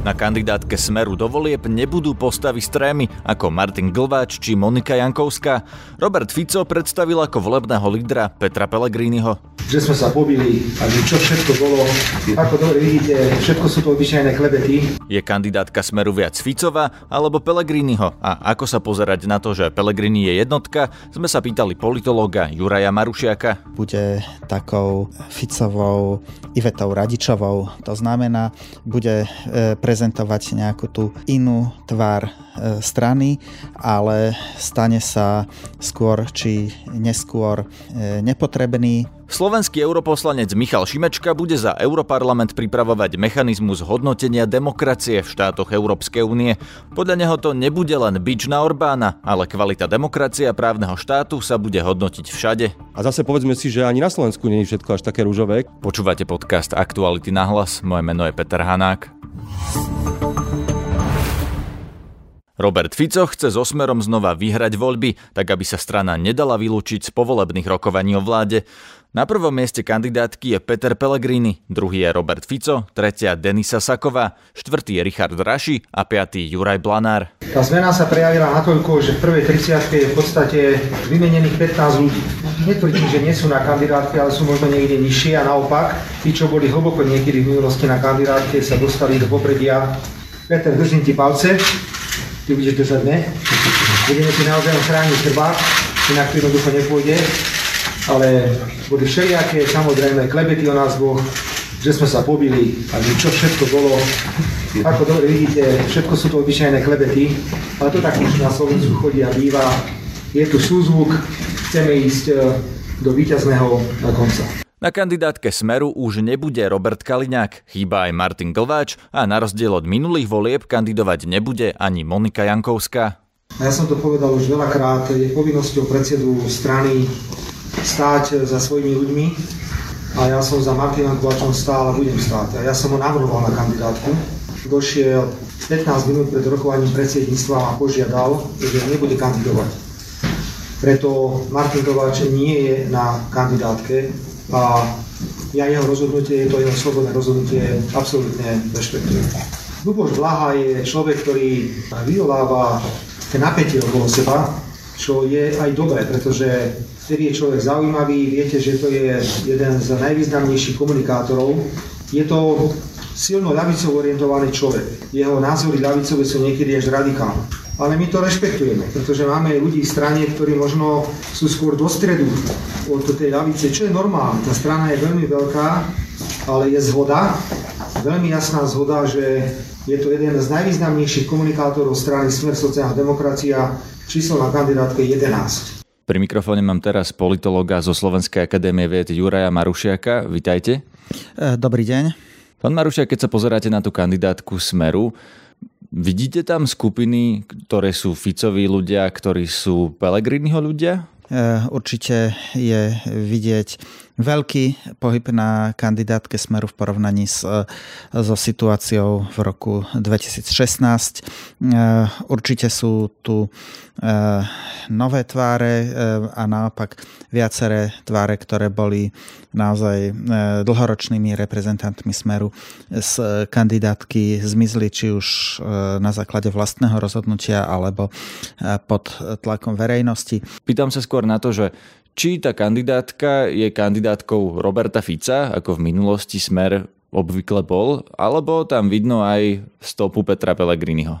Na kandidátke Smeru do volieb nebudú postavy strémy ako Martin Glváč či Monika Jankovská. Robert Fico predstavil ako volebného lídra Petra Pellegriniho. Že sme sa pobili a že čo všetko bolo. Ako dobre vidíte, všetko sú to obyčajné klebety. Je kandidátka Smeru viac Ficova alebo Pellegriniho? A ako sa pozerať na to, že Pellegrini je jednotka, sme sa pýtali politológa Juraja Marušiaka. Bude takou Ficovou Ivetou Radičovou. To znamená, bude e, prezentovať nejakú tú inú tvár e, strany, ale stane sa skôr či neskôr e, nepotrebný. Slovenský europoslanec Michal Šimečka bude za Europarlament pripravovať mechanizmus hodnotenia demokracie v štátoch Európskej únie. Podľa neho to nebude len bič na Orbána, ale kvalita demokracie a právneho štátu sa bude hodnotiť všade. A zase povedzme si, že ani na Slovensku nie je všetko až také rúžové. Počúvate podcast Aktuality na hlas, moje meno je Peter Hanák. Robert Fico chce so Smerom znova vyhrať voľby, tak aby sa strana nedala vylúčiť z povolebných rokovaní o vláde. Na prvom mieste kandidátky je Peter Pellegrini, druhý je Robert Fico, tretia Denisa Saková, štvrtý je Richard Raši a piatý Juraj Blanár. Tá zmena sa prejavila natoľko, že v prvej 30 je v podstate vymenených 15 ľudí. Netvrdím, že nie sú na kandidátke, ale sú možno niekde nižšie a naopak, tí, čo boli hlboko niekedy v minulosti na kandidátke, sa dostali do popredia. Peter, držím ti palce, ty budeš držať ne. Budeme ti naozaj chrániť chrbát, inak to jednoducho nepôjde ale boli všelijaké, samozrejme, klebety o nás dvoch, že sme sa pobili a čo všetko bolo. Ako dobre vidíte, všetko sú to obyčajné klebety, ale to tak už na Slovensku chodí a býva. Je tu súzvuk, chceme ísť e, do víťazného konca. Na kandidátke Smeru už nebude Robert Kaliňák, chýba aj Martin Glváč a na rozdiel od minulých volieb kandidovať nebude ani Monika Jankovská. Ja som to povedal už veľakrát, je povinnosťou predsedu strany stáť za svojimi ľuďmi a ja som za Martina Kovačom stál a budem stáť. A ja som ho navrhoval na kandidátku. Došiel 15 minút pred rokovaním predsedníctva a požiadal, že nebude kandidovať. Preto Martin Kovač nie je na kandidátke a ja jeho rozhodnutie, to jeho slobodné rozhodnutie absolútne rešpektujem. Luboš Blaha je človek, ktorý vyvoláva napätie okolo seba, čo je aj dobré, pretože vtedy je človek zaujímavý, viete, že to je jeden z najvýznamnejších komunikátorov. Je to silno ľavicovo orientovaný človek. Jeho názory ľavicové sú niekedy až radikálne. Ale my to rešpektujeme, pretože máme ľudí v strane, ktorí možno sú skôr do stredu od tej ľavice, čo je normálne. Tá strana je veľmi veľká, ale je zhoda, veľmi jasná zhoda, že je to jeden z najvýznamnejších komunikátorov strany Smer sociálna demokracia, číslo na kandidátke 11. Pri mikrofóne mám teraz politologa zo Slovenskej akadémie vied Juraja Marušiaka. Vítajte. E, dobrý deň. Pán Marušiak, keď sa pozeráte na tú kandidátku Smeru, vidíte tam skupiny, ktoré sú Ficoví ľudia, ktorí sú Pelegriniho ľudia? E, určite je vidieť veľký pohyb na kandidátke Smeru v porovnaní s, so situáciou v roku 2016. E, určite sú tu e, nové tváre a naopak viaceré tváre, ktoré boli naozaj dlhoročnými reprezentantmi Smeru z kandidátky zmizli či už na základe vlastného rozhodnutia alebo pod tlakom verejnosti. Pýtam sa skôr na to, že či tá kandidátka je kandidátkou Roberta Fica, ako v minulosti Smer obvykle bol, alebo tam vidno aj stopu Petra Pellegriniho?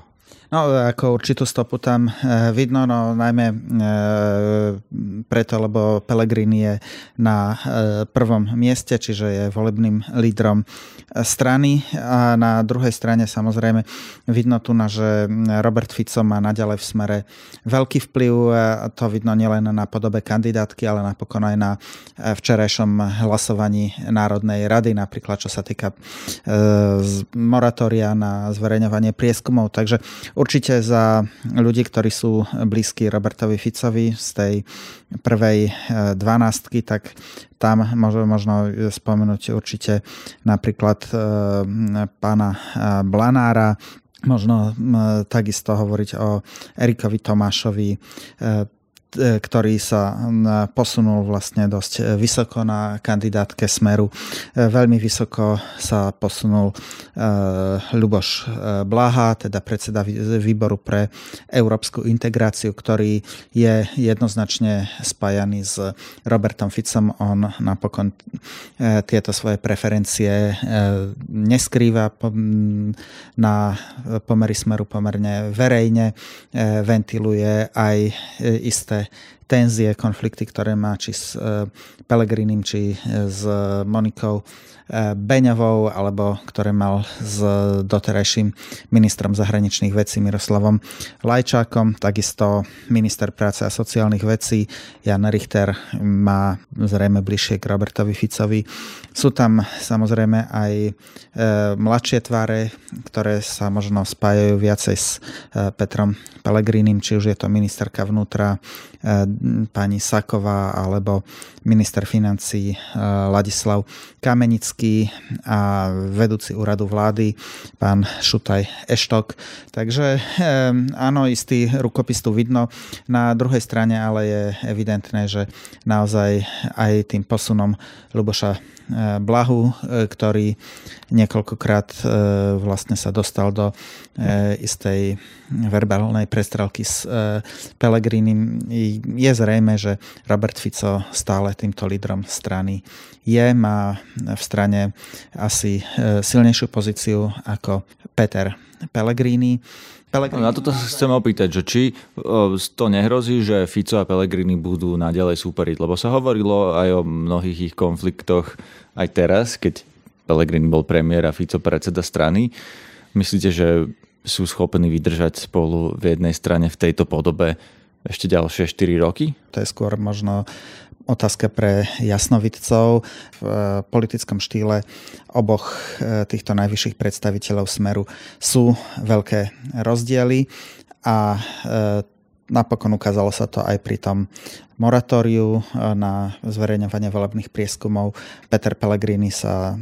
No, ako určitú stopu tam eh, vidno, no najmä eh, preto, lebo Pellegrini je na eh, prvom mieste, čiže je volebným lídrom strany a na druhej strane samozrejme vidno tu, že Robert Fico má naďalej v smere veľký vplyv. A to vidno nielen na podobe kandidátky, ale napokon aj na včerajšom hlasovaní Národnej rady, napríklad čo sa týka moratória na zverejňovanie prieskumov. Takže Určite za ľudí, ktorí sú blízki Robertovi Ficovi z tej prvej e, dvanástky, tak tam môžeme možno spomenúť určite napríklad e, pána e, Blanára, možno takisto hovoriť o Erikovi Tomášovi, ktorý sa posunul vlastne dosť vysoko na kandidátke Smeru. Veľmi vysoko sa posunul Ľuboš Blaha, teda predseda výboru pre európsku integráciu, ktorý je jednoznačne spájaný s Robertom Ficom. On napokon tieto svoje preferencie neskrýva na pomery Smeru pomerne verejne, ventiluje aj isté tenzie, konflikty, ktoré má či s e, Pelegrinim, či s Monikou e, Beňovou, alebo ktoré mal s doterajším ministrom zahraničných vecí Miroslavom Lajčákom. Takisto minister práce a sociálnych vecí Jan Richter má zrejme bližšie k Robertovi Ficovi. Sú tam samozrejme aj e, mladšie tváre, ktoré sa možno spájajú viacej s Petrom Pelegrinim, či už je to ministerka vnútra pani Saková alebo minister financí eh, Ladislav Kamenický a vedúci úradu vlády pán Šutaj Eštok. Takže eh, áno, istý rukopis tu vidno. Na druhej strane ale je evidentné, že naozaj aj tým posunom Luboša Blahu, ktorý niekoľkokrát vlastne sa dostal do istej verbálnej prestrelky s Pelegrínim. Je zrejme, že Robert Fico stále týmto lídrom strany je, má v strane asi e, silnejšiu pozíciu ako Peter Pellegrini. Pellegrini... Na toto sa chcem opýtať, že či to nehrozí, že Fico a Pellegrini budú naďalej súperiť, lebo sa hovorilo aj o mnohých ich konfliktoch aj teraz, keď Pellegrini bol premiér a Fico predseda strany. Myslíte, že sú schopní vydržať spolu v jednej strane v tejto podobe ešte ďalšie 4 roky? To je skôr možno otázka pre jasnovidcov. V e, politickom štýle oboch e, týchto najvyšších predstaviteľov Smeru sú veľké rozdiely a e, napokon ukázalo sa to aj pri tom moratóriu na zverejňovanie volebných prieskumov. Peter Pellegrini sa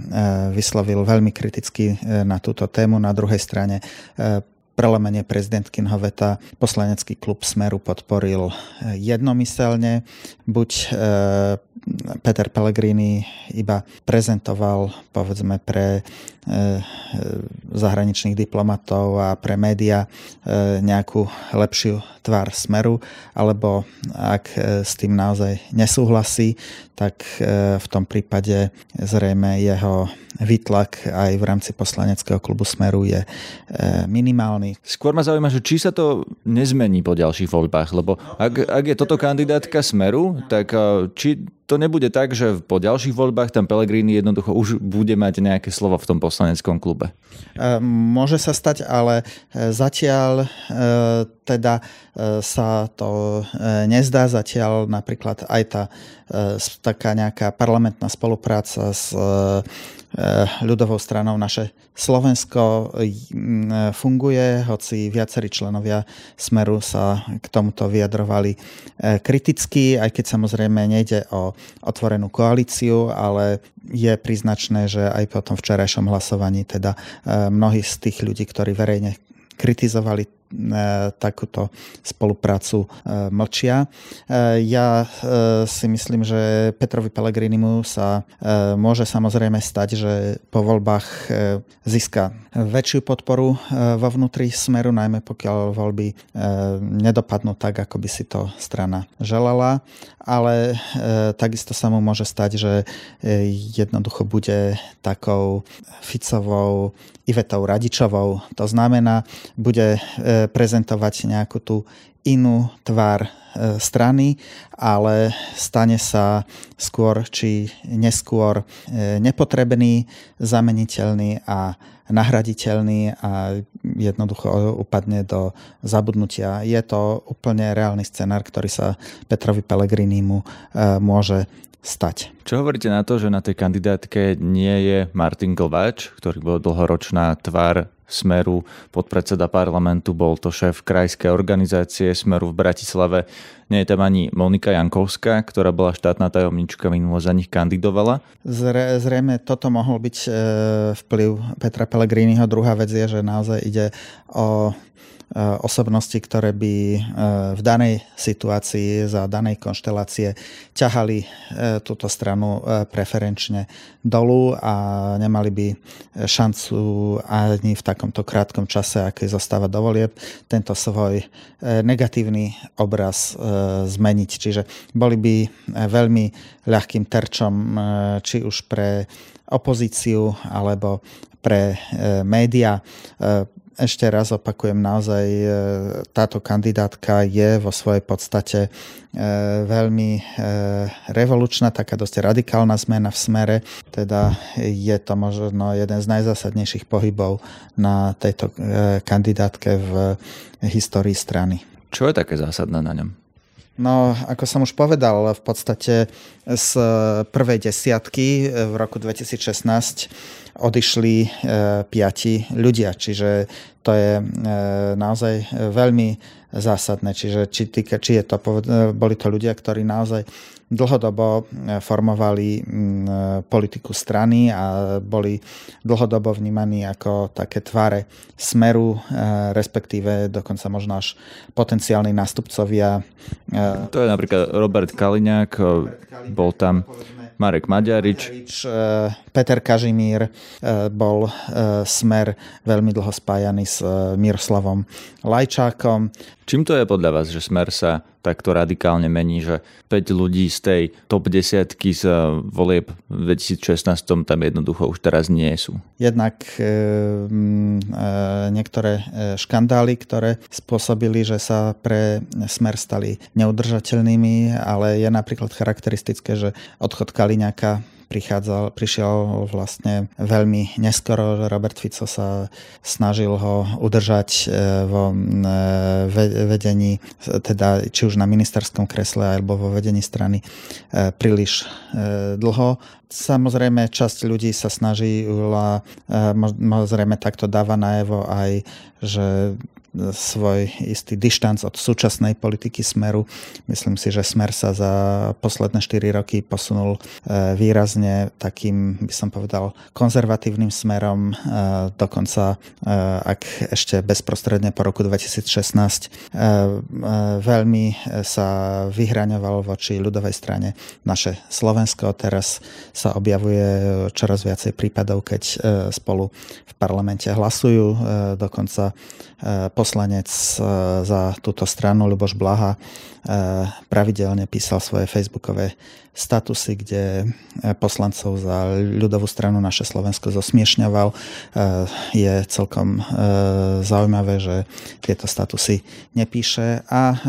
vyslovil veľmi kriticky na túto tému. Na druhej strane prelemenie prezidentkinho veta poslanecký klub Smeru podporil eh, jednomyselne. Buď eh, Peter Pellegrini iba prezentoval povedzme pre eh, zahraničných diplomatov a pre média nejakú lepšiu tvár Smeru, alebo ak s tým naozaj nesúhlasí, tak v tom prípade zrejme jeho výtlak aj v rámci poslaneckého klubu Smeru je minimálny. Skôr ma zaujíma, že či sa to nezmení po ďalších voľbách, lebo ak, ak je toto kandidátka Smeru, tak či to nebude tak, že po ďalších voľbách tam Pelegrini jednoducho už bude mať nejaké slovo v tom poslaneckom klube? Môže sa stať, ale e, zatiaľ e, teda e, sa to nezdá. Zatiaľ napríklad aj tá taká nejaká parlamentná spolupráca s ľudovou stranou naše Slovensko funguje, hoci viacerí členovia Smeru sa k tomuto vyjadrovali kriticky, aj keď samozrejme nejde o otvorenú koalíciu, ale je príznačné, že aj po tom včerajšom hlasovaní teda mnohí z tých ľudí, ktorí verejne kritizovali takúto spoluprácu e, mlčia. E, ja si myslím, že Petrovi Pellegrinimu sa môže samozrejme stať, že po voľbách získa väčšiu podporu vo vnútri smeru, najmä pokiaľ voľby nedopadnú tak, ako by si to strana želala, ale takisto sa mu môže stať, že jednoducho bude takou Ficovou Ivetou Radičovou. To znamená, bude prezentovať nejakú tú inú tvár e, strany, ale stane sa skôr či neskôr e, nepotrebný, zameniteľný a nahraditeľný a jednoducho upadne do zabudnutia. Je to úplne reálny scenár, ktorý sa Petrovi Pellegrinimu e, môže stať. Čo hovoríte na to, že na tej kandidátke nie je Martin Glváč, ktorý bol dlhoročná tvár Smeru, podpredseda parlamentu, bol to šéf krajskej organizácie Smeru v Bratislave. Nie je tam ani Monika Jankovská, ktorá bola štátna tajomnička, minulo za nich kandidovala. Zre, zrejme toto mohol byť e, vplyv Petra Pellegriniho. Druhá vec je, že naozaj ide o Eh, osobnosti, ktoré by eh, v danej situácii za danej konštelácie ťahali eh, túto stranu preferenčne dolu a nemali by šancu ani v takomto krátkom čase, aký zostáva do volieb, tento svoj negatívny obraz zmeniť. Čiže boli by veľmi ľahkým terčom či už pre opozíciu alebo pre média ešte raz opakujem, naozaj e, táto kandidátka je vo svojej podstate e, veľmi e, revolučná, taká dosť radikálna zmena v smere. Teda je to možno jeden z najzásadnejších pohybov na tejto kandidátke v histórii strany. Čo je také zásadné na ňom? No, ako som už povedal, v podstate z prvej desiatky v roku 2016 odišli e, piati ľudia, čiže to je e, naozaj veľmi zásadné. Čiže či, či je to, e, boli to ľudia, ktorí naozaj dlhodobo formovali politiku strany a boli dlhodobo vnímaní ako také tváre smeru, respektíve dokonca možno až potenciálni nástupcovia. To je napríklad Robert Kaliňák, bol tam Marek Maďarič. E, Peter Kažimír e, bol e, smer veľmi dlho spájaný s Miroslavom Lajčákom. Čím to je podľa vás, že smer sa takto radikálne mení, že 5 ľudí z tej top 10 z volieb v 2016 tam jednoducho už teraz nie sú? Jednak e, e, niektoré škandály, ktoré spôsobili, že sa pre smer stali neudržateľnými, ale je napríklad charakteristické, že odchod Kaliňaka prichádzal, prišiel vlastne veľmi neskoro. Robert Fico sa snažil ho udržať e, vo e, vedení, teda či už na ministerskom kresle alebo vo vedení strany e, príliš dlho. Samozrejme, časť ľudí sa snaží, samozrejme takto dáva najevo aj, že svoj istý dištanc od súčasnej politiky Smeru. Myslím si, že Smer sa za posledné 4 roky posunul e, výrazne takým, by som povedal, konzervatívnym smerom, dokonca ak ešte bezprostredne po roku 2016 veľmi sa vyhraňoval voči ľudovej strane naše Slovensko. Teraz sa objavuje čoraz viacej prípadov, keď spolu v parlamente hlasujú. Dokonca poslanec eh, za túto stranu Luboš Blaha pravidelne písal svoje facebookové statusy, kde poslancov za ľudovú stranu naše Slovensko zosmiešňoval. Je celkom zaujímavé, že tieto statusy nepíše a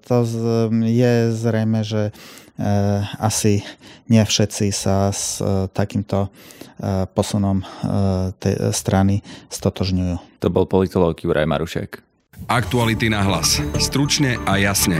to je zrejme, že asi nie všetci sa s takýmto posunom tej strany stotožňujú. To bol politológ Juraj Marušek. Aktuality na hlas. Stručne a jasne.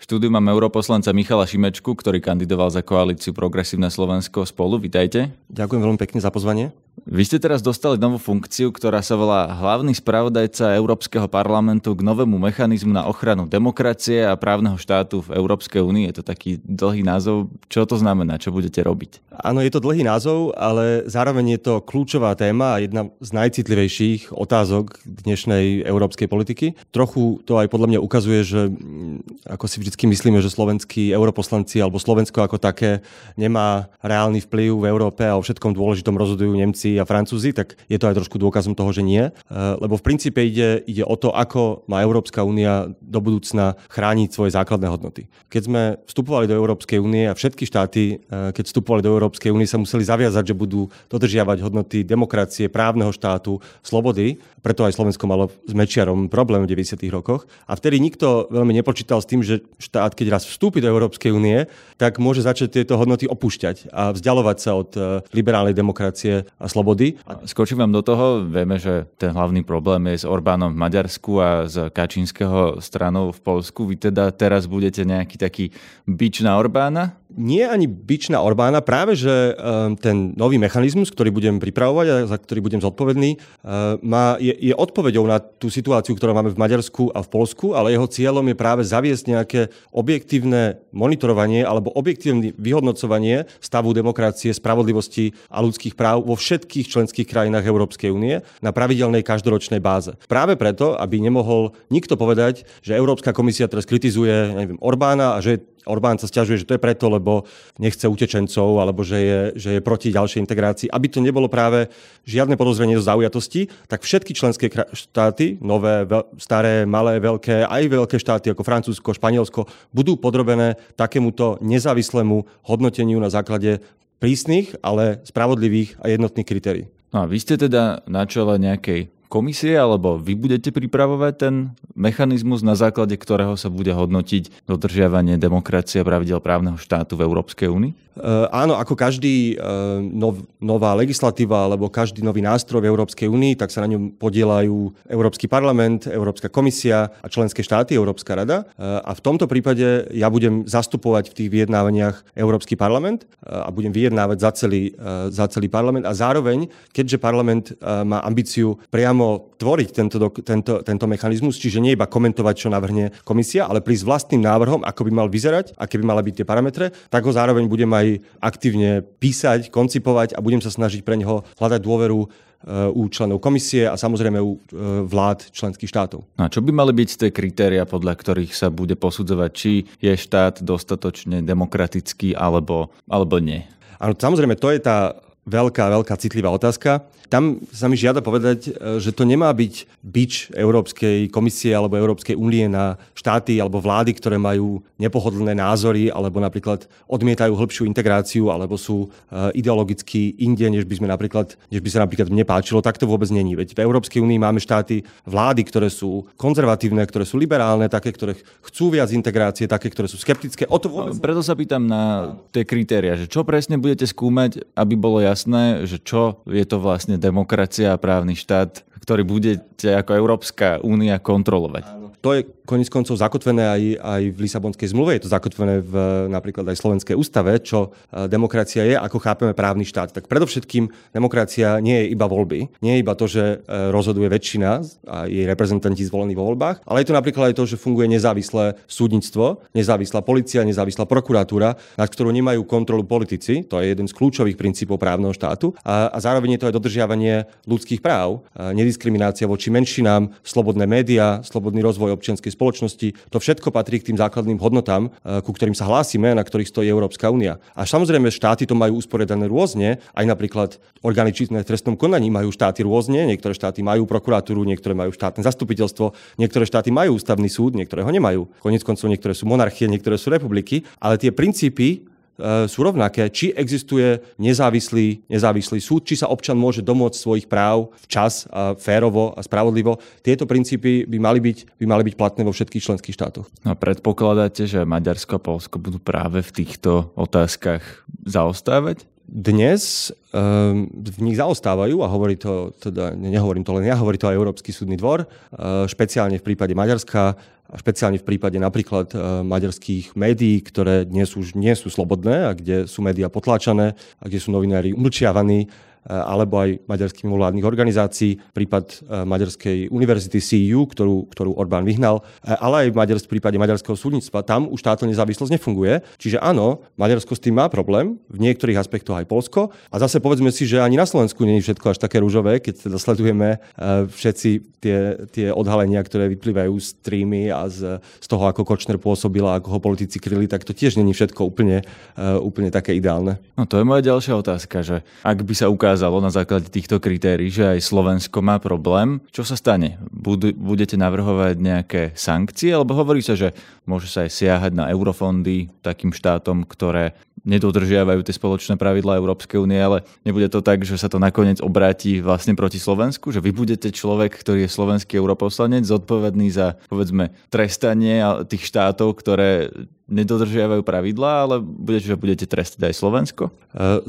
V štúdiu máme europoslanca Michala Šimečku, ktorý kandidoval za koalíciu Progresívne Slovensko spolu. Vítajte. Ďakujem veľmi pekne za pozvanie. Vy ste teraz dostali novú funkciu, ktorá sa volá hlavný spravodajca Európskeho parlamentu k novému mechanizmu na ochranu demokracie a právneho štátu v Európskej únii. Je to taký dlhý názov. Čo to znamená? Čo budete robiť? Áno, je to dlhý názov, ale zároveň je to kľúčová téma a jedna z najcitlivejších otázok dnešnej európskej politiky. Trochu to aj podľa mňa ukazuje, že mm, ako si vždy myslíme, že slovenskí europoslanci alebo Slovensko ako také nemá reálny vplyv v Európe a o všetkom dôležitom rozhodujú Nemci Nemci a Francúzi, tak je to aj trošku dôkazom toho, že nie. E, lebo v princípe ide, ide o to, ako má Európska únia do budúcna chrániť svoje základné hodnoty. Keď sme vstupovali do Európskej únie a všetky štáty, e, keď vstupovali do Európskej únie, sa museli zaviazať, že budú dodržiavať hodnoty demokracie, právneho štátu, slobody. Preto aj Slovensko malo s Mečiarom problém v 90. rokoch. A vtedy nikto veľmi nepočítal s tým, že štát, keď raz vstúpi do Európskej únie, tak môže začať tieto hodnoty opúšťať a vzdialovať sa od e, liberálnej demokracie a slobody. Skočím vám do toho, vieme, že ten hlavný problém je s Orbánom v Maďarsku a z Kačínskeho stranou v Polsku. Vy teda teraz budete nejaký taký bič na Orbána? Nie ani bič na Orbána, práve že um, ten nový mechanizmus, ktorý budem pripravovať a za ktorý budem zodpovedný, má, je, je odpoveďou na tú situáciu, ktorú máme v Maďarsku a v Polsku, ale jeho cieľom je práve zaviesť nejaké objektívne monitorovanie alebo objektívne vyhodnocovanie stavu demokracie, spravodlivosti a ľudských práv vo všetkých členských krajinách Európskej únie na pravidelnej každoročnej báze. Práve preto, aby nemohol nikto povedať, že Európska komisia teraz kritizuje neviem, Orbána a že Orbán sa stiažuje, že to je preto, lebo nechce utečencov alebo že je, že je proti ďalšej integrácii. Aby to nebolo práve žiadne podozrenie zo zaujatosti, tak všetky členské štáty, nové, staré, malé, veľké, aj veľké štáty ako Francúzsko, Španielsko, budú podrobené takémuto nezávislému hodnoteniu na základe prísnych, ale spravodlivých a jednotných kritérií. No a vy ste teda na čele nejakej komisie, alebo vy budete pripravovať ten mechanizmus, na základe ktorého sa bude hodnotiť dodržiavanie demokracie a pravidel právneho štátu v Európskej únii? Uh, áno, ako každý uh, nov, nová legislatíva alebo každý nový nástroj v Európskej únii, tak sa na ňom podielajú Európsky parlament, Európska komisia a členské štáty, Európska rada. Uh, a v tomto prípade ja budem zastupovať v tých vyjednávaniach Európsky parlament a budem vyjednávať za celý, za celý parlament. A zároveň, keďže parlament má ambíciu priamo tvoriť tento, tento, tento mechanizmus, čiže nie iba komentovať, čo navrhne komisia, ale prísť vlastným návrhom, ako by mal vyzerať, aké by mala byť tie parametre, tak ho zároveň budem aj aktívne písať, koncipovať a budem sa snažiť pre neho hľadať dôveru e, u členov komisie a samozrejme u e, vlád členských štátov. No a čo by mali byť tie kritéria, podľa ktorých sa bude posudzovať, či je štát dostatočne demokratický alebo, alebo nie? Áno, samozrejme, to je tá veľká, veľká citlivá otázka. Tam sa mi žiada povedať, e, že to nemá byť bič Európskej komisie alebo Európskej únie na štáty alebo vlády, ktoré majú nepohodlné názory alebo napríklad odmietajú hĺbšiu integráciu alebo sú e, ideologicky inde, než by, sme napríklad, než by sa napríklad mne páčilo. Tak to vôbec není. Veď v Európskej únii máme štáty, vlády, ktoré sú konzervatívne, ktoré sú liberálne, také, ktoré chcú viac integrácie, také, ktoré sú skeptické. O to vôbec... Preto sa pýtam na tie kritéria, že čo presne budete skúmať, aby bolo jasné, že čo je to vlastne demokracia a právny štát, ktorý budete ako Európska únia kontrolovať. Áno. To je konec koncov zakotvené aj, aj v Lisabonskej zmluve, je to zakotvené v napríklad aj Slovenskej ústave, čo e, demokracia je, ako chápeme právny štát. Tak predovšetkým demokracia nie je iba voľby, nie je iba to, že e, rozhoduje väčšina a jej reprezentanti zvolení vo voľbách, ale je to napríklad aj to, že funguje nezávislé súdnictvo, nezávislá policia, nezávislá prokuratúra, nad ktorou nemajú kontrolu politici, to je jeden z kľúčových princípov právneho štátu, a, a zároveň je to aj dodržiavanie ľudských práv, nediskriminácia voči menšinám, slobodné médiá, slobodný rozvoj občianskej spoločnosti. To všetko patrí k tým základným hodnotám, e, ku ktorým sa hlásime, na ktorých stojí Európska únia. A samozrejme štáty to majú usporiadané rôzne, aj napríklad orgány činné v trestnom konaní majú štáty rôzne, niektoré štáty majú prokuratúru, niektoré majú štátne zastupiteľstvo, niektoré štáty majú ústavný súd, niektoré ho nemajú. Konec koncov niektoré sú monarchie, niektoré sú republiky, ale tie princípy sú rovnaké, či existuje nezávislý, nezávislý súd, či sa občan môže domôcť svojich práv včas, a férovo a spravodlivo. Tieto princípy by mali byť, by mali byť platné vo všetkých členských štátoch. No a predpokladáte, že Maďarsko a Polsko budú práve v týchto otázkach zaostávať? Dnes um, v nich zaostávajú a hovorí to, teda nehovorím to len ja, hovorí to aj Európsky súdny dvor, uh, špeciálne v prípade Maďarska špeciálne v prípade napríklad uh, maďarských médií, ktoré dnes už nie sú slobodné a kde sú médiá potláčané a kde sú novinári umlčiavaní alebo aj maďarských vládnych organizácií, prípad eh, Maďarskej univerzity CEU, ktorú, ktorú Orbán vyhnal, eh, ale aj v, Maďarsk, v prípade maďarského súdnictva. Tam už táto nezávislosť nefunguje. Čiže áno, Maďarsko s tým má problém, v niektorých aspektoch aj Polsko. A zase povedzme si, že ani na Slovensku je všetko až také rúžové, keď teda sledujeme všetci tie, tie odhalenia, ktoré vyplývajú z trímy a z, z toho, ako Kočner pôsobil a ako ho politici kryli, tak to tiež není všetko úplne, úplne také ideálne. No to je moja ďalšia otázka, že ak by sa ukázalo ukázalo na základe týchto kritérií, že aj Slovensko má problém, čo sa stane? budete navrhovať nejaké sankcie? Alebo hovorí sa, že môže sa aj siahať na eurofondy takým štátom, ktoré nedodržiavajú tie spoločné pravidlá Európskej únie, ale nebude to tak, že sa to nakoniec obráti vlastne proti Slovensku, že vy budete človek, ktorý je slovenský europoslanec, zodpovedný za, povedzme, trestanie tých štátov, ktoré nedodržiavajú pravidlá, ale budete, že budete trestať aj Slovensko? E,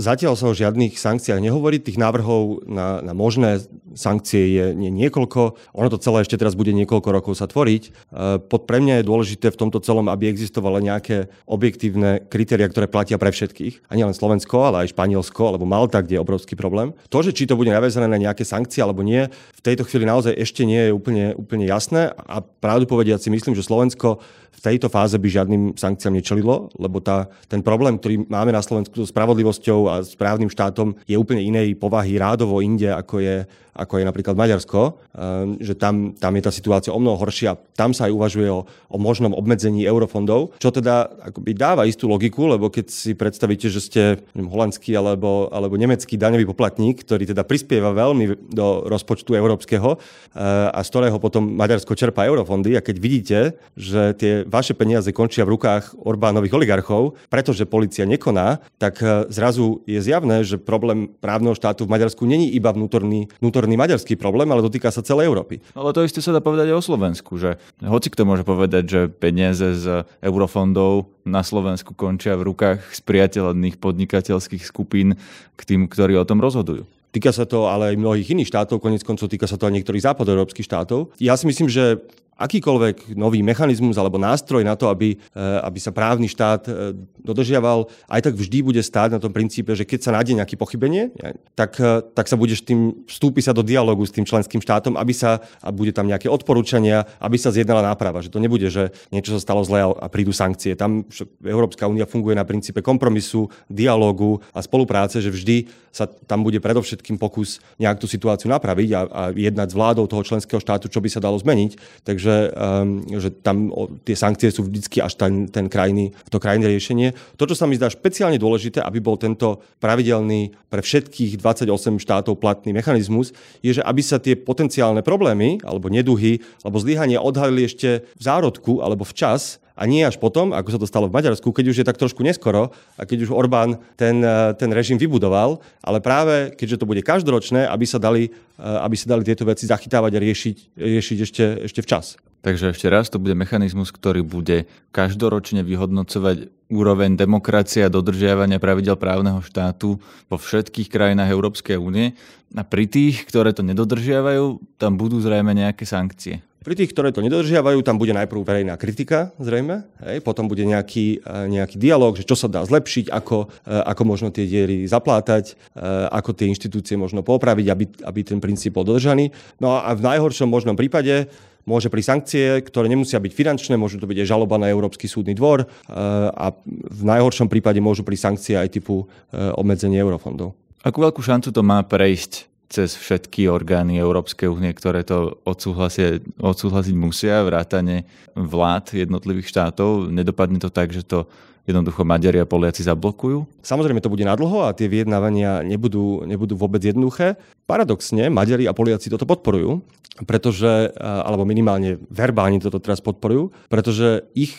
zatiaľ sa o žiadnych sankciách nehovorí. Tých návrhov na, na možné sankcie je nie niekoľko, ono to celé ešte teraz bude niekoľko rokov sa tvoriť. Pod pre mňa je dôležité v tomto celom, aby existovalo nejaké objektívne kritéria, ktoré platia pre všetkých. A nielen Slovensko, ale aj Španielsko alebo Malta, kde je obrovský problém. To, že či to bude naväzané na nejaké sankcie alebo nie, v tejto chvíli naozaj ešte nie je úplne, úplne jasné. A pravdu povediac si myslím, že Slovensko v tejto fáze by žiadnym sankciám nečelilo, lebo tá, ten problém, ktorý máme na Slovensku so spravodlivosťou a správnym štátom, je úplne inej povahy rádovo inde, ako je, ako je napríklad Maďarsko, ehm, že tam, tam je tá situácia o mnoho horšia. Tam sa aj uvažuje o, o možnom obmedzení eurofondov, čo teda akoby dáva istú logiku, lebo keď si predstavíte, že ste neviem, holandský alebo, alebo nemecký daňový poplatník, ktorý teda prispieva veľmi do rozpočtu európskeho ehm, a z ktorého potom Maďarsko čerpá eurofondy a keď vidíte, že tie vaše peniaze končia v rukách Orbánových oligarchov, pretože policia nekoná, tak ehm, zrazu je zjavné, že problém právneho štátu v Maďarsku není iba vnútorný, vnútorný maďarský problém, ale dotýka sa celej Európy. Ale to isté sa dá povedať aj o Slovensku, že hoci kto môže povedať, že peniaze z eurofondov na Slovensku končia v rukách spriateľných podnikateľských skupín k tým, ktorí o tom rozhodujú. Týka sa to ale aj mnohých iných štátov, konec koncov týka sa to aj niektorých západoeurópskych štátov. Ja si myslím, že akýkoľvek nový mechanizmus alebo nástroj na to, aby, eh, aby sa právny štát eh, dodržiaval, aj tak vždy bude stáť na tom princípe, že keď sa nájde nejaké pochybenie, tak, eh, tak sa budeš tým, vstúpi sa do dialogu s tým členským štátom, aby sa, a bude tam nejaké odporúčania, aby sa zjednala náprava. Že to nebude, že niečo sa stalo zle a prídu sankcie. Tam Európska únia funguje na princípe kompromisu, dialogu a spolupráce, že vždy sa tam bude predovšetkým pokus nejak tú situáciu napraviť a, a jednať s vládou toho členského štátu, čo by sa dalo zmeniť. Takže že, um, že tam o, tie sankcie sú vždy až ten, ten krajný, to krajné riešenie. To, čo sa mi zdá špeciálne dôležité, aby bol tento pravidelný pre všetkých 28 štátov platný mechanizmus, je, že aby sa tie potenciálne problémy alebo neduhy alebo zlyhania odhalili ešte v zárodku alebo včas a nie až potom, ako sa to stalo v Maďarsku, keď už je tak trošku neskoro a keď už Orbán ten, eh, ten režim vybudoval, ale práve keďže to bude každoročné, aby sa dali, eh, aby sa dali tieto veci zachytávať a riešiť, riešiť ešte, ešte včas. Takže ešte raz, to bude mechanizmus, ktorý bude každoročne vyhodnocovať úroveň demokracie a dodržiavania pravidel právneho štátu vo všetkých krajinách Európskej únie a pri tých, ktoré to nedodržiavajú, tam budú zrejme nejaké sankcie. Pri tých, ktoré to nedodržiavajú, tam bude najprv verejná kritika, zrejme, hej, potom bude nejaký, e, nejaký dialog, že čo sa dá zlepšiť, ako, e, ako možno tie diery zaplátať, e, ako tie inštitúcie možno popraviť, aby, aby ten princíp bol dodržaný. No a v najhoršom možnom prípade môže pri sankcie, ktoré nemusia byť finančné, môžu to byť aj žaloba na Európsky súdny dvor a v najhoršom prípade môžu pri sankcie aj typu obmedzenie eurofondov. Akú veľkú šancu to má prejsť cez všetky orgány Európskej únie, ktoré to odsúhlasiť musia, vrátane vlád jednotlivých štátov. Nedopadne to tak, že to jednoducho Maďari a Poliaci zablokujú? Samozrejme to bude nadlho a tie vyjednávania nebudú, nebudú vôbec jednoduché. Paradoxne Maďari a Poliaci toto podporujú, pretože, alebo minimálne verbálne toto teraz podporujú, pretože ich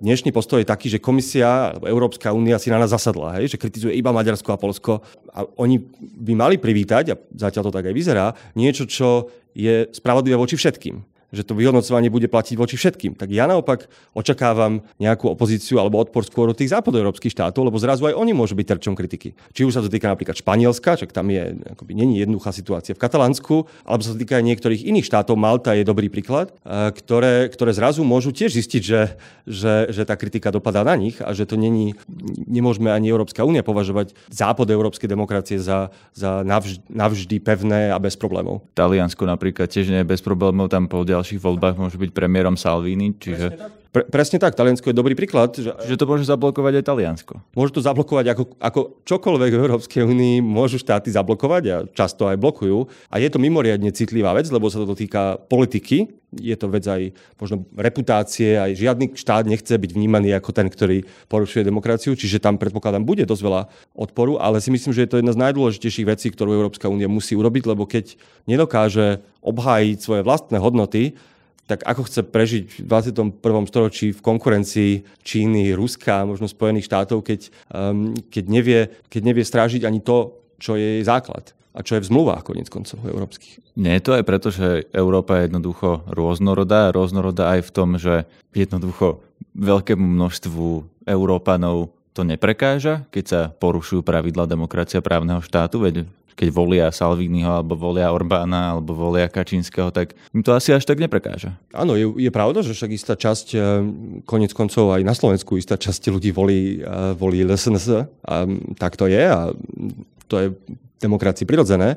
dnešný postoj je taký, že komisia, Európska únia si na nás zasadla, hej, že kritizuje iba Maďarsko a Polsko. A oni by mali privítať, a zatiaľ to tak aj vyzerá, niečo, čo je spravodlivé voči všetkým že to vyhodnocovanie bude platiť voči všetkým. Tak ja naopak očakávam nejakú opozíciu alebo odpor skôr od tých západoeurópskych štátov, lebo zrazu aj oni môžu byť terčom kritiky. Či už sa to týka napríklad Španielska, čak tam je, akoby není jednoduchá situácia v Katalánsku, alebo sa to týka aj niektorých iných štátov, Malta je dobrý príklad, ktoré, ktoré zrazu môžu tiež zistiť, že, že, že tá kritika dopadá na nich a že to není, nemôžeme ani Európska únia považovať západ európskej demokracie za, za navždy, navždy pevné a bez problémov. Taliansko napríklad tiež nie je bez problémov, tam povedia ďalších voľbách môže byť premiérom Salvini, čiže... Pre, presne tak, Taliansko je dobrý príklad. Že, že to môže zablokovať aj Taliansko. Môže to zablokovať ako, ako čokoľvek v Európskej únii môžu štáty zablokovať a často aj blokujú. A je to mimoriadne citlivá vec, lebo sa to dotýka politiky. Je to vec aj možno reputácie, aj žiadny štát nechce byť vnímaný ako ten, ktorý porušuje demokraciu, čiže tam predpokladám bude dosť veľa odporu, ale si myslím, že je to jedna z najdôležitejších vecí, ktorú Európska únia musí urobiť, lebo keď nedokáže obhájiť svoje vlastné hodnoty, tak ako chce prežiť v 21. storočí v konkurencii Číny, Ruska, možno Spojených štátov, keď, um, keď, nevie, keď nevie strážiť ani to, čo je jej základ a čo je v zmluvách konec koncov európskych. Nie je to aj preto, že Európa je jednoducho rôznorodá, rôznorodá aj v tom, že jednoducho veľkému množstvu Európanov to neprekáža, keď sa porušujú pravidla demokracia právneho štátu, veď keď volia Salviniho, alebo volia Orbána, alebo volia Kačínskeho, tak im to asi až tak neprekáža. Áno, je, je pravda, že však istá časť, e, konec koncov aj na Slovensku, istá časť ľudí volí, e, volí LSNS a tak to je a to je demokracii prirodzené, e,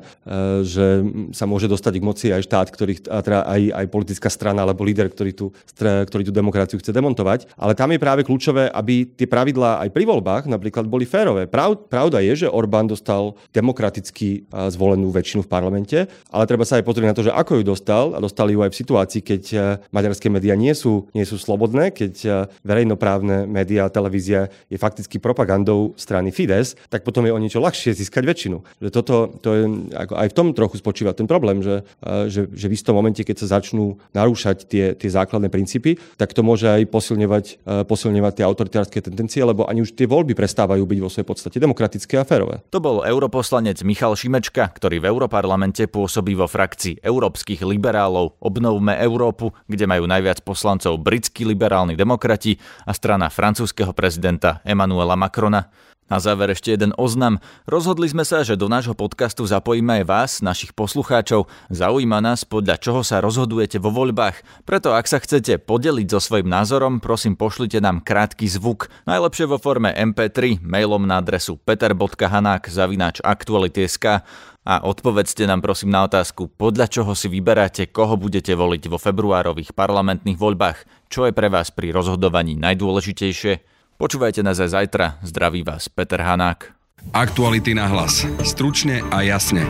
že sa môže dostať k moci aj štát, ktorý, teda aj, aj politická strana alebo líder, ktorý tú, ktorý tú demokraciu chce demontovať. Ale tam je práve kľúčové, aby tie pravidlá aj pri voľbách napríklad boli férové. Prav, pravda je, že Orbán dostal demokraticky zvolenú väčšinu v parlamente, ale treba sa aj pozrieť na to, že ako ju dostal a dostali ju aj v situácii, keď e, maďarské médiá nie sú, nie sú slobodné, keď e, verejnoprávne médiá televízia je fakticky propagandou strany Fides, tak potom je o niečo ľahšie získať väčšinu toto to je, ako aj v tom trochu spočíva ten problém, že, že, že v istom momente, keď sa začnú narúšať tie, tie základné princípy, tak to môže aj posilňovať, posilňovať tie autoritárske tendencie, lebo ani už tie voľby prestávajú byť vo svojej podstate demokratické a férové. To bol europoslanec Michal Šimečka, ktorý v Europarlamente pôsobí vo frakcii európskych liberálov Obnovme Európu, kde majú najviac poslancov britskí liberálni demokrati a strana francúzského prezidenta Emmanuela Macrona. Na záver ešte jeden oznam. Rozhodli sme sa, že do nášho podcastu zapojíme aj vás, našich poslucháčov. Zaujíma nás, podľa čoho sa rozhodujete vo voľbách. Preto ak sa chcete podeliť so svojím názorom, prosím pošlite nám krátky zvuk. Najlepšie vo forme MP3, mailom na adresu peter.hanák zavináč aktuality.sk a odpovedzte nám prosím na otázku, podľa čoho si vyberáte, koho budete voliť vo februárových parlamentných voľbách. Čo je pre vás pri rozhodovaní najdôležitejšie? Počúvajte nás aj zajtra. Zdraví vás Peter Hanák. Aktuality na hlas. Stručne a jasne.